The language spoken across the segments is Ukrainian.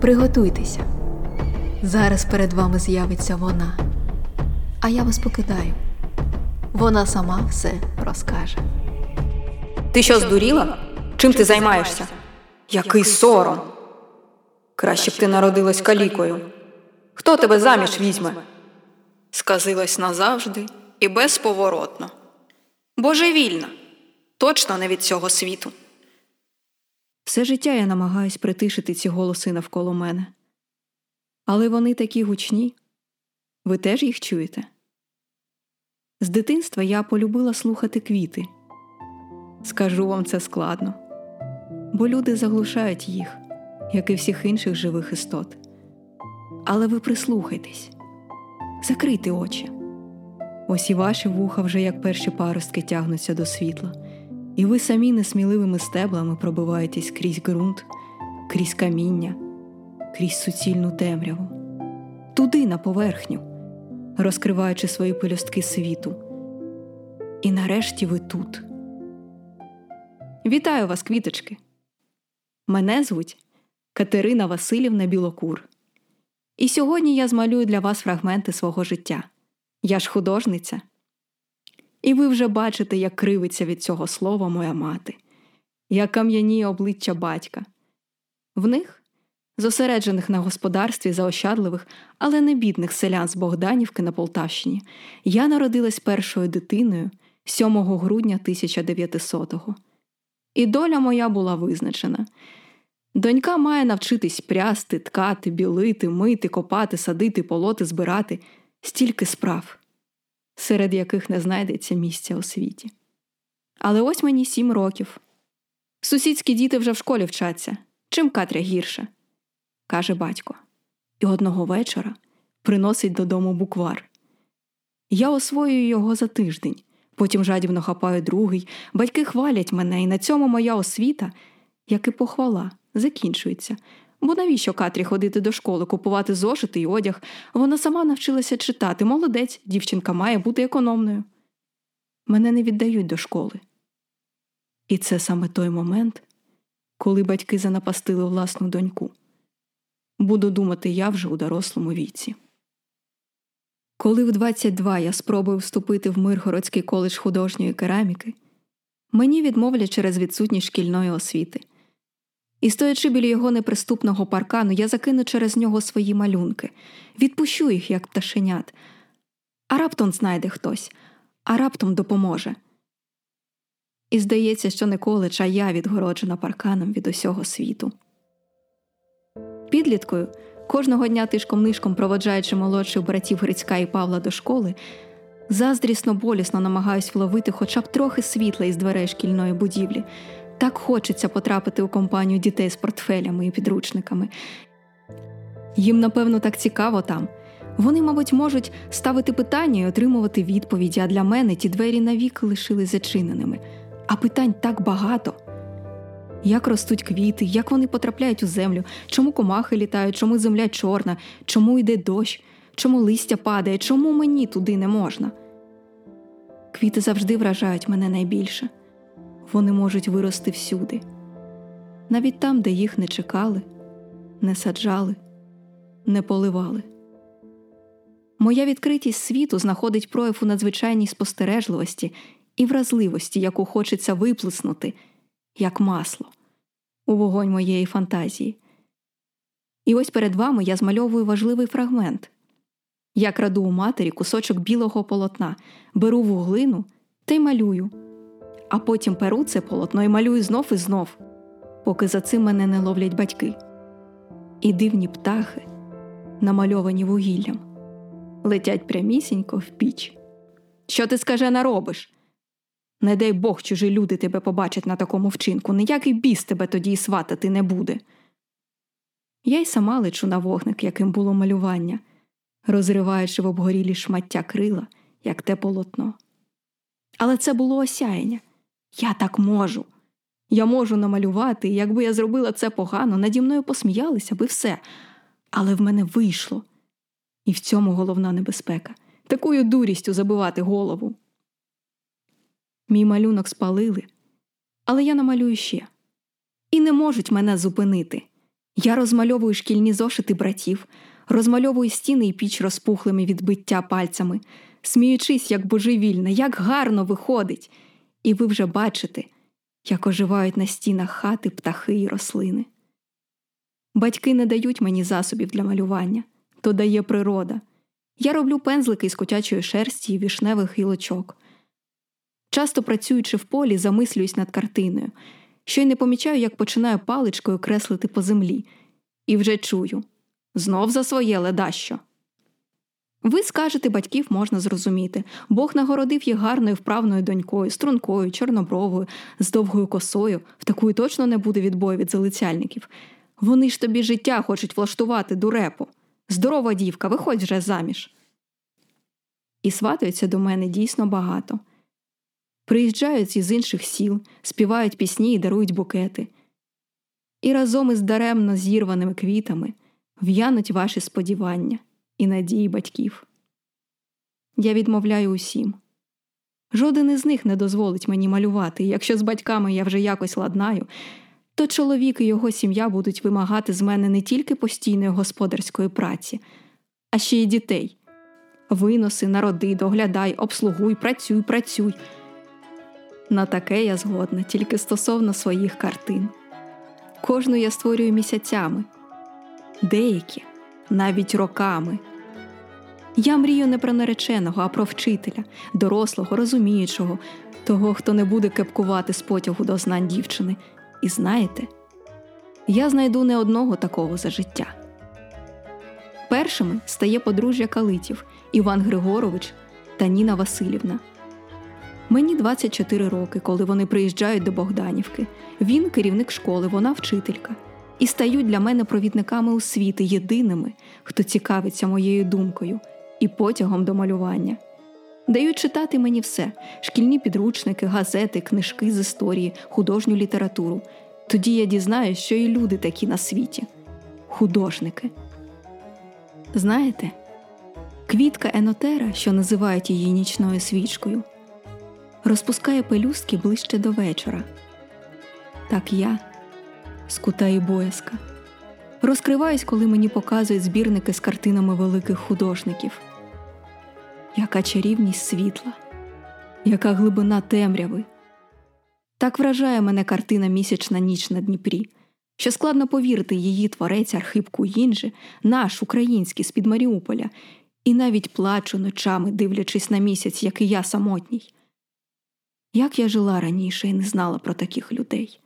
Приготуйтеся. Зараз перед вами з'явиться вона. А я вас покидаю. Вона сама все розкаже. Ти що здуріла? Чим ти займаєшся? Який сором. Краще б ти народилась калікою. Хто тебе заміж візьме? Сказилась назавжди і безповоротно. Божевільна, точно не від цього світу. Все життя я намагаюсь притишити ці голоси навколо мене. Але вони такі гучні. Ви теж їх чуєте? З дитинства я полюбила слухати квіти. Скажу вам це складно, бо люди заглушають їх, як і всіх інших живих істот. Але ви прислухайтесь, закрийте очі. Ось і ваші вуха вже як перші паростки тягнуться до світла, і ви самі несміливими стеблами пробиваєтесь крізь ґрунт, крізь каміння, крізь суцільну темряву, туди на поверхню, розкриваючи свої пелюстки світу. І нарешті ви тут. Вітаю вас, квіточки! Мене звуть Катерина Васильівна Білокур. І сьогодні я змалюю для вас фрагменти свого життя. Я ж художниця. І ви вже бачите, як кривиться від цього слова моя мати, як кам'яніє обличчя батька. В них, зосереджених на господарстві заощадливих, але не бідних селян з Богданівки на Полтавщині, я народилась першою дитиною 7 грудня 1900-го. І доля моя була визначена. Донька має навчитись прясти, ткати, білити, мити, копати, садити, полоти, збирати стільки справ, серед яких не знайдеться місця у світі. Але ось мені сім років. Сусідські діти вже в школі вчаться. Чим Катря гірше? каже батько. І одного вечора приносить додому буквар. Я освоюю його за тиждень, потім жадібно хапаю другий, батьки хвалять мене, і на цьому моя освіта, як і похвала, закінчується. Бо навіщо Катрі ходити до школи, купувати зошити й одяг? Вона сама навчилася читати. Молодець, дівчинка має бути економною. Мене не віддають до школи. І це саме той момент, коли батьки занапастили власну доньку. Буду думати я вже у дорослому віці. Коли в 22 я спробую вступити в Миргородський коледж художньої кераміки, мені відмовлять через відсутність шкільної освіти. І стоячи біля його неприступного паркану, я закину через нього свої малюнки, відпущу їх, як пташенят. А раптом знайде хтось, а раптом допоможе. І здається, що не коледж, а я відгороджена парканом від усього світу. Підліткою, кожного дня тишком нишком проводжаючи молодших братів Грицька і Павла до школи, заздрісно болісно намагаюсь вловити хоча б трохи світла із дверей шкільної будівлі. Так хочеться потрапити у компанію дітей з портфелями і підручниками. Їм, напевно, так цікаво там. Вони, мабуть, можуть ставити питання і отримувати відповіді, а для мене ті двері навіки лишили зачиненими. А питань так багато. Як ростуть квіти, як вони потрапляють у землю, чому комахи літають, чому земля чорна, чому йде дощ, чому листя падає, чому мені туди не можна? Квіти завжди вражають мене найбільше вони можуть вирости всюди, навіть там, де їх не чекали, не саджали, не поливали. Моя відкритість світу знаходить прояв у надзвичайній спостережливості і вразливості, яку хочеться виплеснути, як масло, у вогонь моєї фантазії. І ось перед вами я змальовую важливий фрагмент. Я краду у матері кусочок білого полотна, беру вуглину та й малюю а потім перу це полотно і малюю знов і знов, поки за цим мене не ловлять батьки. І дивні птахи, намальовані вугіллям, летять прямісінько в піч. Що ти скажена робиш? Не дай Бог, чужі люди тебе побачать на такому вчинку, ніякий біс тебе тоді й сватати не буде. Я й сама лечу на вогник, яким було малювання, розриваючи в обгорілі шмаття крила, як те полотно. Але це було осяяння, я так можу. Я можу намалювати, і якби я зробила це погано, наді мною посміялися би все. Але в мене вийшло. І в цьому головна небезпека такою дурістю забивати голову. Мій малюнок спалили, але я намалюю ще. І не можуть мене зупинити. Я розмальовую шкільні зошити братів, розмальовую стіни і піч розпухлими від биття пальцями, сміючись, як божевільна, як гарно виходить. І ви вже бачите, як оживають на стінах хати птахи і рослини. Батьки не дають мені засобів для малювання, то дає природа. Я роблю пензлики з котячої шерсті і вішневих гілочок. Часто працюючи в полі, замислююсь над картиною, що й не помічаю, як починаю паличкою креслити по землі, і вже чую знов за своє ледащо. Ви скажете, батьків можна зрозуміти. Бог нагородив їх гарною вправною донькою, стрункою, чорнобровою, з довгою косою, в такої точно не буде відбою від залицяльників. Вони ж тобі життя хочуть влаштувати дурепу. Здорова дівка, виходь вже заміж. І сватаються до мене дійсно багато. Приїжджають із інших сіл, співають пісні і дарують букети. І разом із даремно зірваними квітами в'януть ваші сподівання і надії батьків. Я відмовляю усім. Жоден із них не дозволить мені малювати, якщо з батьками я вже якось ладнаю, то чоловік і його сім'я будуть вимагати з мене не тільки постійної господарської праці, а ще й дітей. Виноси, народи, доглядай, обслугуй, працюй, працюй. На таке я згодна тільки стосовно своїх картин. Кожну я створюю місяцями, деякі навіть роками. Я мрію не про нареченого, а про вчителя, дорослого, розуміючого, того, хто не буде кепкувати з потягу до знань дівчини. І знаєте, я знайду не одного такого за життя. Першими стає подружжя Калитів Іван Григорович та Ніна Васильівна. Мені 24 роки, коли вони приїжджають до Богданівки. Він керівник школи, вона вчителька, і стають для мене провідниками у світи єдиними, хто цікавиться моєю думкою і потягом до малювання. Дають читати мені все: шкільні підручники, газети, книжки з історії, художню літературу. Тоді я дізнаюсь, що і люди такі на світі художники. Знаєте, квітка Енотера, що називають її нічною свічкою, розпускає пелюстки ближче до вечора. Так я, скута і боязка, розкриваюсь, коли мені показують збірники з картинами великих художників. Яка чарівність світла, яка глибина темряви. Так вражає мене картина Місячна ніч на Дніпрі, що складно повірити її творець Архип Куїнджи, наш український з під Маріуполя, і навіть плачу ночами, дивлячись на місяць, як і я самотній. Як я жила раніше і не знала про таких людей,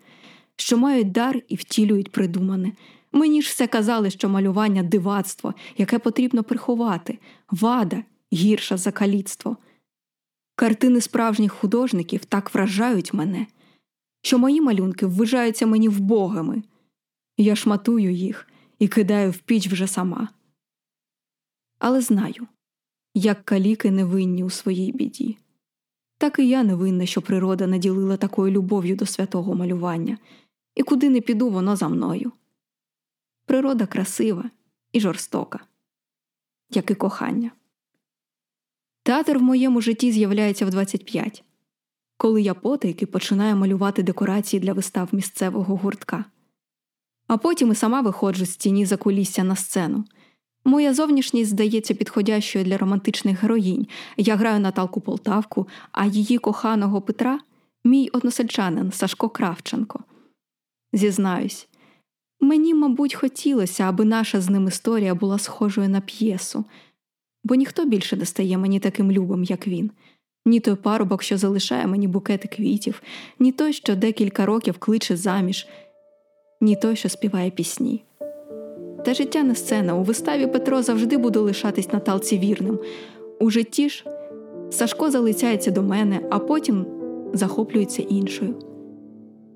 що мають дар і втілюють придумане. Мені ж все казали, що малювання дивацтво, яке потрібно приховати, вада гірша за каліцтво. Картини справжніх художників так вражають мене, що мої малюнки ввижаються мені вбогими. Я шматую їх і кидаю в піч вже сама. Але знаю, як каліки невинні у своїй біді. Так і я невинна, що природа наділила такою любов'ю до святого малювання, і куди не піду, воно за мною. Природа красива і жорстока, як і кохання. Театр в моєму житті з'являється в 25, коли я потайки починаю малювати декорації для вистав місцевого гуртка. А потім і сама виходжу з тіні за кулісся на сцену. Моя зовнішність здається підходящою для романтичних героїнь. Я граю Наталку Полтавку, а її коханого Петра мій односельчанин Сашко Кравченко. Зізнаюсь, мені, мабуть, хотілося, аби наша з ним історія була схожою на п'єсу, бо ніхто більше не стає мені таким любим, як він. Ні той парубок, що залишає мені букети квітів, ні той, що декілька років кличе заміж, ні той, що співає пісні. Та життя не сцена. У виставі Петро завжди буде лишатись Наталці вірним. У житті ж Сашко залицяється до мене, а потім захоплюється іншою.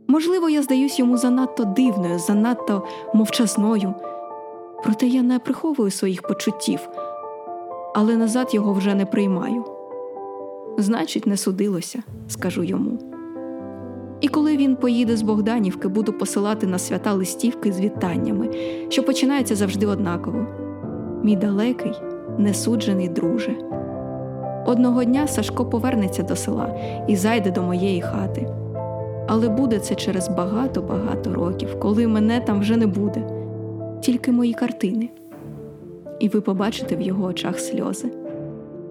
Можливо, я здаюсь йому занадто дивною, занадто мовчазною, проте я не приховую своїх почуттів, але назад його вже не приймаю. Значить, не судилося, скажу йому. І коли він поїде з Богданівки, буду посилати на свята листівки з вітаннями, що починаються завжди однаково. Мій далекий, несуджений друже. Одного дня Сашко повернеться до села і зайде до моєї хати. Але буде це через багато-багато років, коли мене там вже не буде, тільки мої картини, і ви побачите в його очах сльози.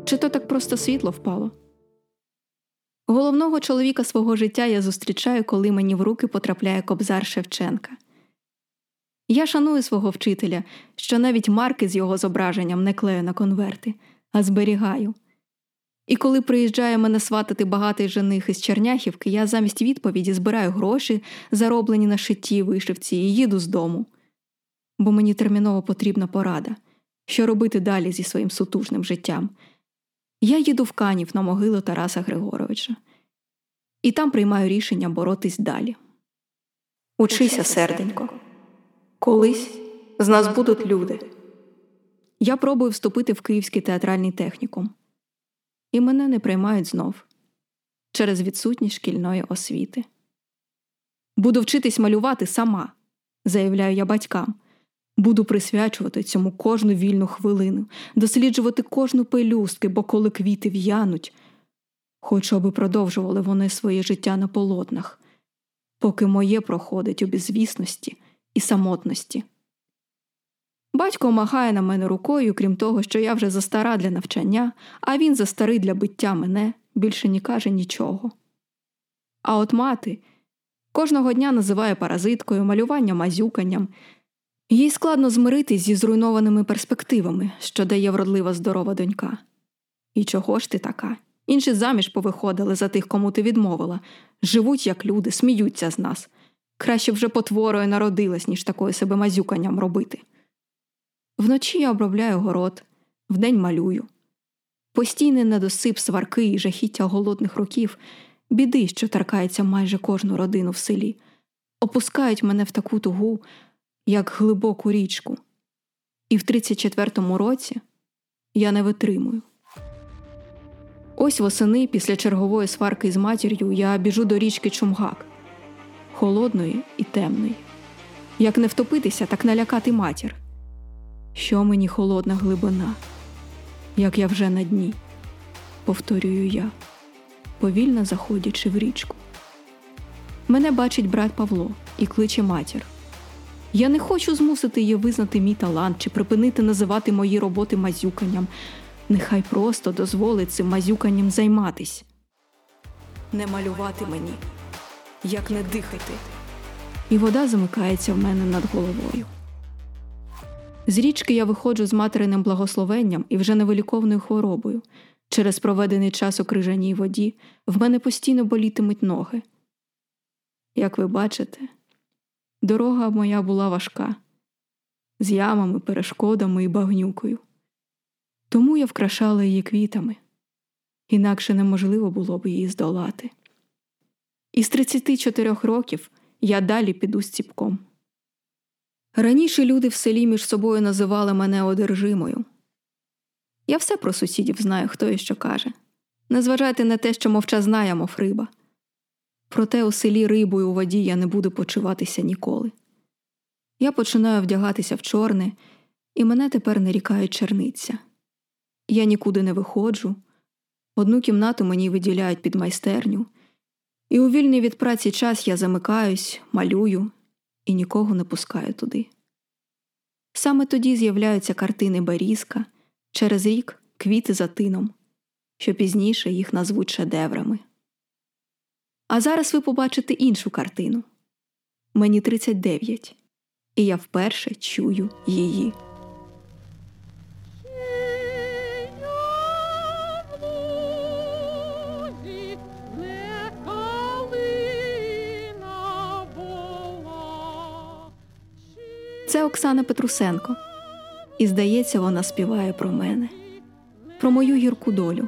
Чи то так просто світло впало? Головного чоловіка свого життя я зустрічаю, коли мені в руки потрапляє кобзар Шевченка. Я шаную свого вчителя, що навіть марки з його зображенням не клею на конверти, а зберігаю. І коли приїжджає мене сватати багатий жених із Черняхівки, я замість відповіді збираю гроші, зароблені на шитті вишивці, і їду з дому. Бо мені терміново потрібна порада, що робити далі зі своїм сутужним життям. Я їду в Канів на могилу Тараса Григоровича, і там приймаю рішення боротись далі. Учися, серденько. Колись з нас будуть люди. Я пробую вступити в Київський театральний технікум, і мене не приймають знов через відсутність шкільної освіти. Буду вчитись малювати сама, заявляю я батькам. Буду присвячувати цьому кожну вільну хвилину, досліджувати кожну пелюстки, бо коли квіти в'януть, хочу, аби продовжували вони своє життя на полотнах, поки моє проходить у безвісності і самотності. Батько махає на мене рукою, крім того, що я вже застара для навчання, а він застарий для биття мене, більше не каже нічого. А от мати кожного дня називає паразиткою, малювання мазюканням. Їй складно змиритись зі зруйнованими перспективами, що дає вродлива здорова донька. І чого ж ти така? Інші заміж повиходили за тих, кому ти відмовила, живуть як люди, сміються з нас. Краще вже потворою народилась, ніж такою себе мазюканням робити. Вночі я обробляю город, вдень малюю. Постійний недосип сварки і жахіття голодних років, біди, що торкається майже кожну родину в селі, опускають мене в таку тугу, як глибоку річку. І в 34-му році я не витримую. Ось восени, після чергової сварки з матір'ю, я біжу до річки Чумгак, холодної і темної. Як не втопитися, так налякати матір. Що мені холодна глибина, як я вже на дні, повторюю я, повільно заходячи в річку. Мене бачить брат Павло і кличе матір. Я не хочу змусити її визнати мій талант чи припинити називати мої роботи мазюканням. Нехай просто дозволить цим мазюканням займатись. Не малювати мені, як не дихати. І вода замикається в мене над головою. З річки я виходжу з материним благословенням і вже невиліковною хворобою. Через проведений час у крижаній воді в мене постійно болітимуть ноги. Як ви бачите, дорога моя була важка, з ямами, перешкодами і багнюкою. Тому я вкрашала її квітами, інакше неможливо було б її здолати. Із 34 років я далі піду з ціпком. Раніше люди в селі між собою називали мене одержимою. Я все про сусідів знаю, хто і що каже. Не зважайте на те, що мовча знає, мов риба. Проте у селі рибою у воді я не буду почуватися ніколи. Я починаю вдягатися в чорне, і мене тепер нарікають черниця. Я нікуди не виходжу, одну кімнату мені виділяють під майстерню, і у вільний від праці час я замикаюсь, малюю і нікого не пускаю туди. Саме тоді з'являються картини Берізка, через рік квіти за тином, що пізніше їх назвуть шедеврами. А зараз ви побачите іншу картину. Мені 39, і я вперше чую її. Це Оксана Петрусенко, і здається, вона співає про мене, про мою гірку долю.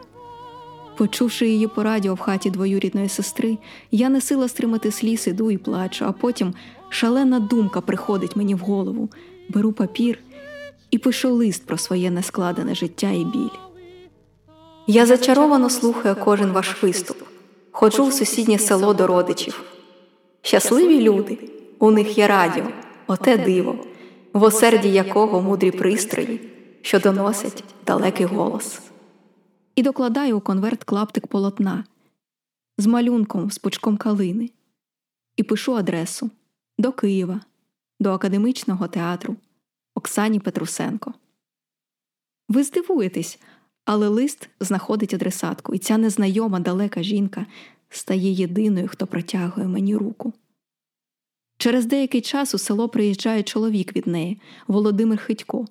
Почувши її по радіо в хаті двоюрідної сестри, я не сила стримати сліз, іду і плачу, а потім шалена думка приходить мені в голову, беру папір і пишу лист про своє нескладене життя і біль. Я зачаровано слухаю кожен ваш виступ, ходжу в сусіднє село до родичів. Щасливі люди, у них є радіо, оте диво, в осерді якого мудрі пристрої, що доносять далекий голос і докладаю у конверт клаптик полотна з малюнком з пучком калини і пишу адресу до Києва, до академічного театру, Оксані Петрусенко. Ви здивуєтесь, але лист знаходить адресатку, і ця незнайома далека жінка стає єдиною, хто протягує мені руку. Через деякий час у село приїжджає чоловік від неї, Володимир Хитько,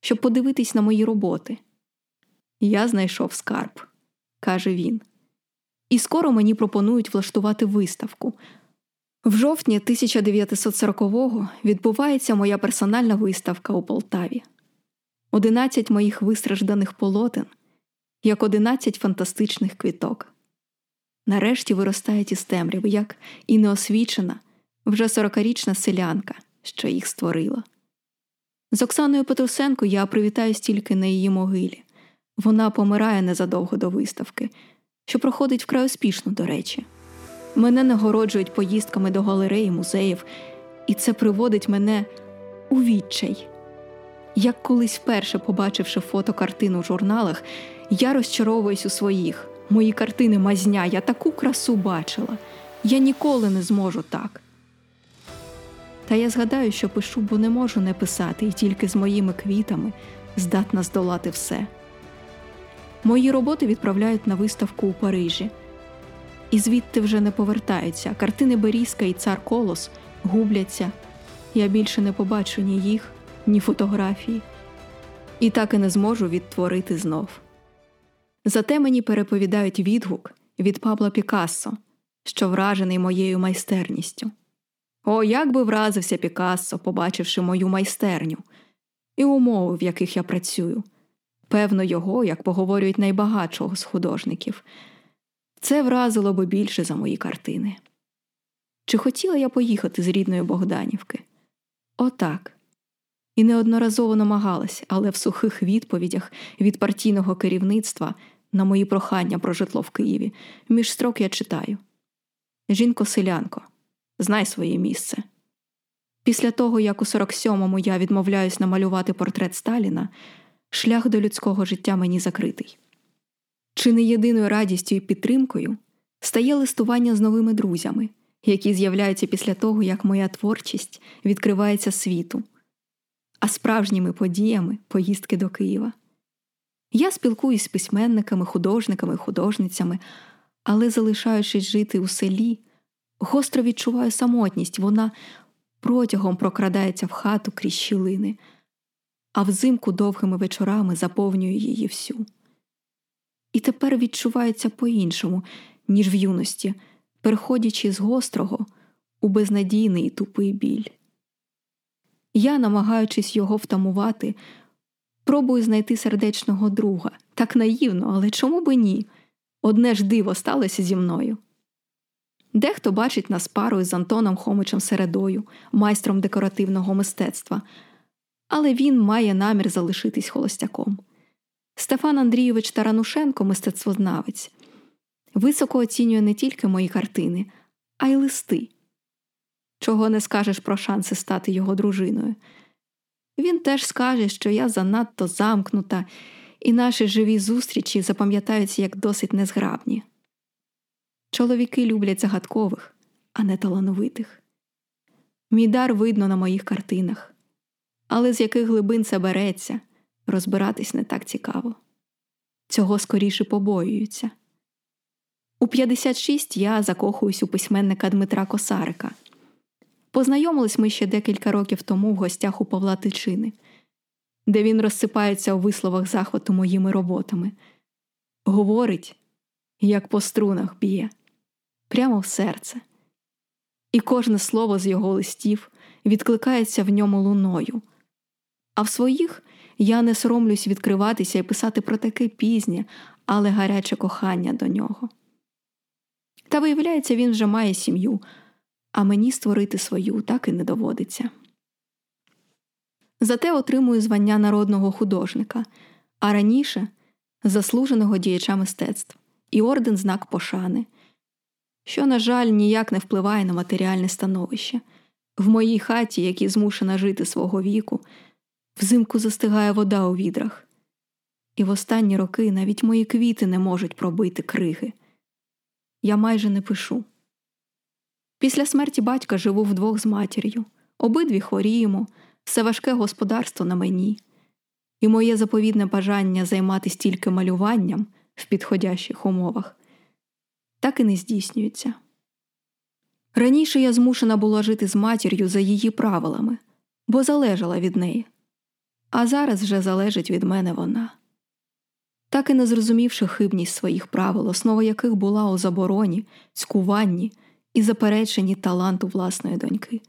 щоб подивитись на мої роботи. Я знайшов скарб, каже він. І скоро мені пропонують влаштувати виставку. В жовтні 1940-го відбувається моя персональна виставка у Полтаві. Одинадцять моїх вистражданих полотен, як одинадцять фантастичних квіток. Нарешті виростають із темряви, як і неосвічена, вже сорокарічна селянка, що їх створила. З Оксаною Петрусенко я привітаюсь тільки на її могилі. Вона помирає незадовго до виставки, що проходить вкрай успішно, до речі. Мене нагороджують поїздками до галереї, музеїв, і це приводить мене у відчай. Як колись вперше побачивши фотокартину в журналах, я розчаровуюсь у своїх. Мої картини мазня, я таку красу бачила. Я ніколи не зможу так. Та я згадаю, що пишу, бо не можу не писати, і тільки з моїми квітами здатна здолати все. Мої роботи відправляють на виставку у Парижі, і звідти вже не повертаються. Картини Берізка і цар Колос губляться. Я більше не побачу ні їх, ні фотографії, і так і не зможу відтворити знов. Зате мені переповідають відгук від Пабла Пікассо, що вражений моєю майстерністю. О, як би вразився Пікассо, побачивши мою майстерню і умови, в яких я працюю. Певно, його, як поговорюють найбагатшого з художників, це вразило би більше за мої картини. Чи хотіла я поїхати з рідної Богданівки? Отак. І неодноразово намагалась, але в сухих відповідях від партійного керівництва на мої прохання про житло в Києві між строк я читаю Жінко селянко, знай своє місце. Після того, як у 47-му я відмовляюсь намалювати портрет Сталіна, шлях до людського життя мені закритий. Чи не єдиною радістю і підтримкою стає листування з новими друзями, які з'являються після того, як моя творчість відкривається світу, а справжніми подіями поїздки до Києва. Я спілкуюсь з письменниками, художниками, художницями, але, залишаючись жити у селі, гостро відчуваю самотність, вона протягом прокрадається в хату крізь щілини, а взимку довгими вечорами заповнює її всю. І тепер відчувається по-іншому, ніж в юності, переходячи з гострого у безнадійний і тупий біль. Я, намагаючись його втамувати, пробую знайти сердечного друга так наївно, але чому би ні? Одне ж диво сталося зі мною. Дехто бачить нас парою з Антоном Хомичем Середою, майстром декоративного мистецтва, але він має намір залишитись холостяком. Стефан Андрійович Таранушенко, мистецтвознавець, високо оцінює не тільки мої картини, а й листи. Чого не скажеш про шанси стати його дружиною. Він теж скаже, що я занадто замкнута, і наші живі зустрічі запам'ятаються як досить незграбні. Чоловіки люблять загадкових, а не талановитих. Мій дар видно на моїх картинах, але з яких глибин це береться, розбиратись не так цікаво. Цього скоріше побоюються. У 56 я закохуюсь у письменника Дмитра Косарика. Познайомились ми ще декілька років тому в гостях у Павла Тичини, де він розсипається у висловах захвату моїми роботами. Говорить, як по струнах б'є, прямо в серце. І кожне слово з його листів відкликається в ньому луною. А в своїх я не соромлюсь відкриватися і писати про таке пізнє, але гаряче кохання до нього. Та виявляється, він вже має сім'ю, а мені створити свою так і не доводиться. Зате отримую звання народного художника, а раніше заслуженого діяча мистецтв і орден знак пошани, що, на жаль, ніяк не впливає на матеріальне становище. В моїй хаті, якій змушена жити свого віку, взимку застигає вода у відрах, і в останні роки навіть мої квіти не можуть пробити криги. Я майже не пишу. Після смерті батька живу вдвох з матір'ю, обидві хворіємо, все важке господарство на мені, і моє заповідне бажання займатися тільки малюванням в підходящих умовах так і не здійснюється. Раніше я змушена була жити з матір'ю за її правилами, бо залежала від неї, а зараз вже залежить від мене вона. Так і не зрозумівши хибність своїх правил, основа яких була у забороні, цькуванні і запереченні таланту власної доньки.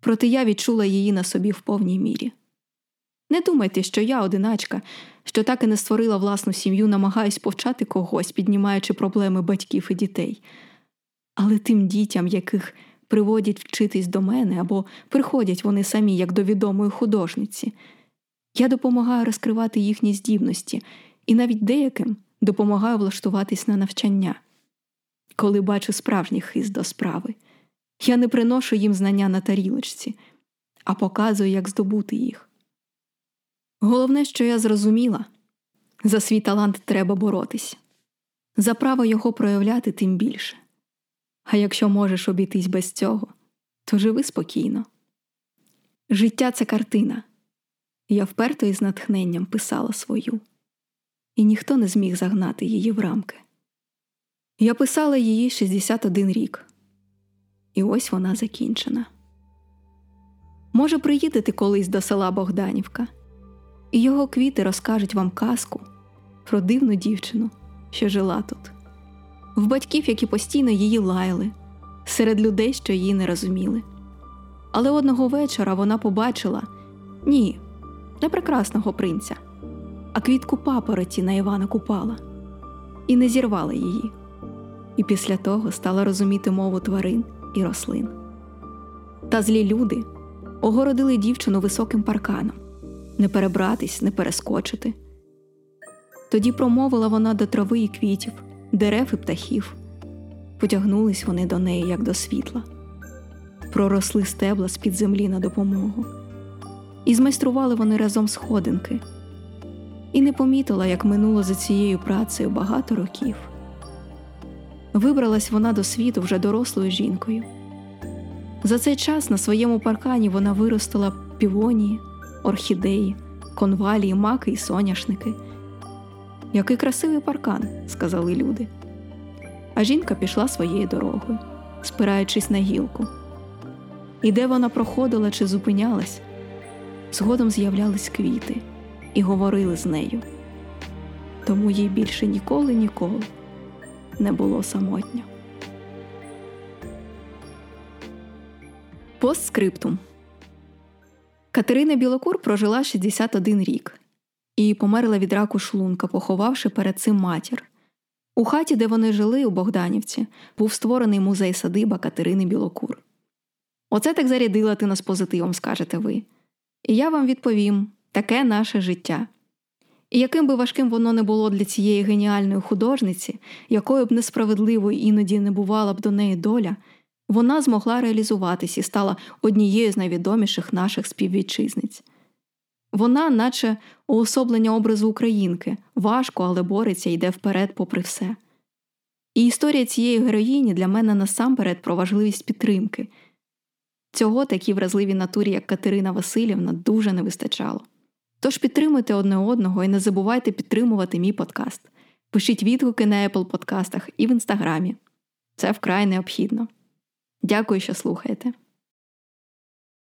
Проте я відчула її на собі в повній мірі. Не думайте, що я одиначка, що так і не створила власну сім'ю, намагаюсь повчати когось, піднімаючи проблеми батьків і дітей. Але тим дітям, яких приводять вчитись до мене або приходять вони самі як до відомої художниці, я допомагаю розкривати їхні здібності і навіть деяким допомагаю влаштуватись на навчання. Коли бачу справжній хист до справи, я не приношу їм знання на тарілочці, а показую, як здобути їх. Головне, що я зрозуміла за свій талант треба боротись, за право його проявляти тим більше. А якщо можеш обійтись без цього, то живи спокійно. Життя це картина. Я вперто і з натхненням писала свою, і ніхто не зміг загнати її в рамки. Я писала її 61 рік, і ось вона закінчена. Може, приїдете колись до села Богданівка і його квіти розкажуть вам казку про дивну дівчину, що жила тут, в батьків, які постійно її лаяли, серед людей, що її не розуміли. Але одного вечора вона побачила ні, не прекрасного принця, а квітку папороті на Івана Купала і не зірвала її. І після того стала розуміти мову тварин і рослин. Та злі люди огородили дівчину високим парканом не перебратись, не перескочити. Тоді промовила вона до трави і квітів, дерев і птахів. Потягнулись вони до неї, як до світла, проросли стебла з під землі на допомогу, і змайстрували вони разом сходинки, і не помітила, як минуло за цією працею багато років. Вибралась вона до світу вже дорослою жінкою. За цей час на своєму паркані вона виростила півонії, орхідеї, конвалії, маки і соняшники. Який красивий паркан, сказали люди. А жінка пішла своєю дорогою, спираючись на гілку. І де вона проходила чи зупинялась, згодом з'являлись квіти і говорили з нею. Тому їй більше ніколи ніколи не було самотньо. Постскриптум Катерина Білокур прожила 61 рік і померла від раку шлунка, поховавши перед цим матір. У хаті, де вони жили, у Богданівці, був створений музей садиба Катерини Білокур. Оце так зарядила ти нас позитивом, скажете ви. І я вам відповім таке наше життя. І яким би важким воно не було для цієї геніальної художниці, якою б несправедливою іноді не бувала б до неї доля, вона змогла реалізуватись і стала однією з найвідоміших наших співвітчизниць. Вона, наче уособлення образу українки, важко, але бореться йде вперед, попри все. І історія цієї героїні для мене насамперед про важливість підтримки. Цього такій вразливій натурі, як Катерина Васильівна, дуже не вистачало. Тож підтримуйте одне одного і не забувайте підтримувати мій подкаст. Пишіть відгуки на Apple подкастах і в інстаграмі. Це вкрай необхідно. Дякую, що слухаєте.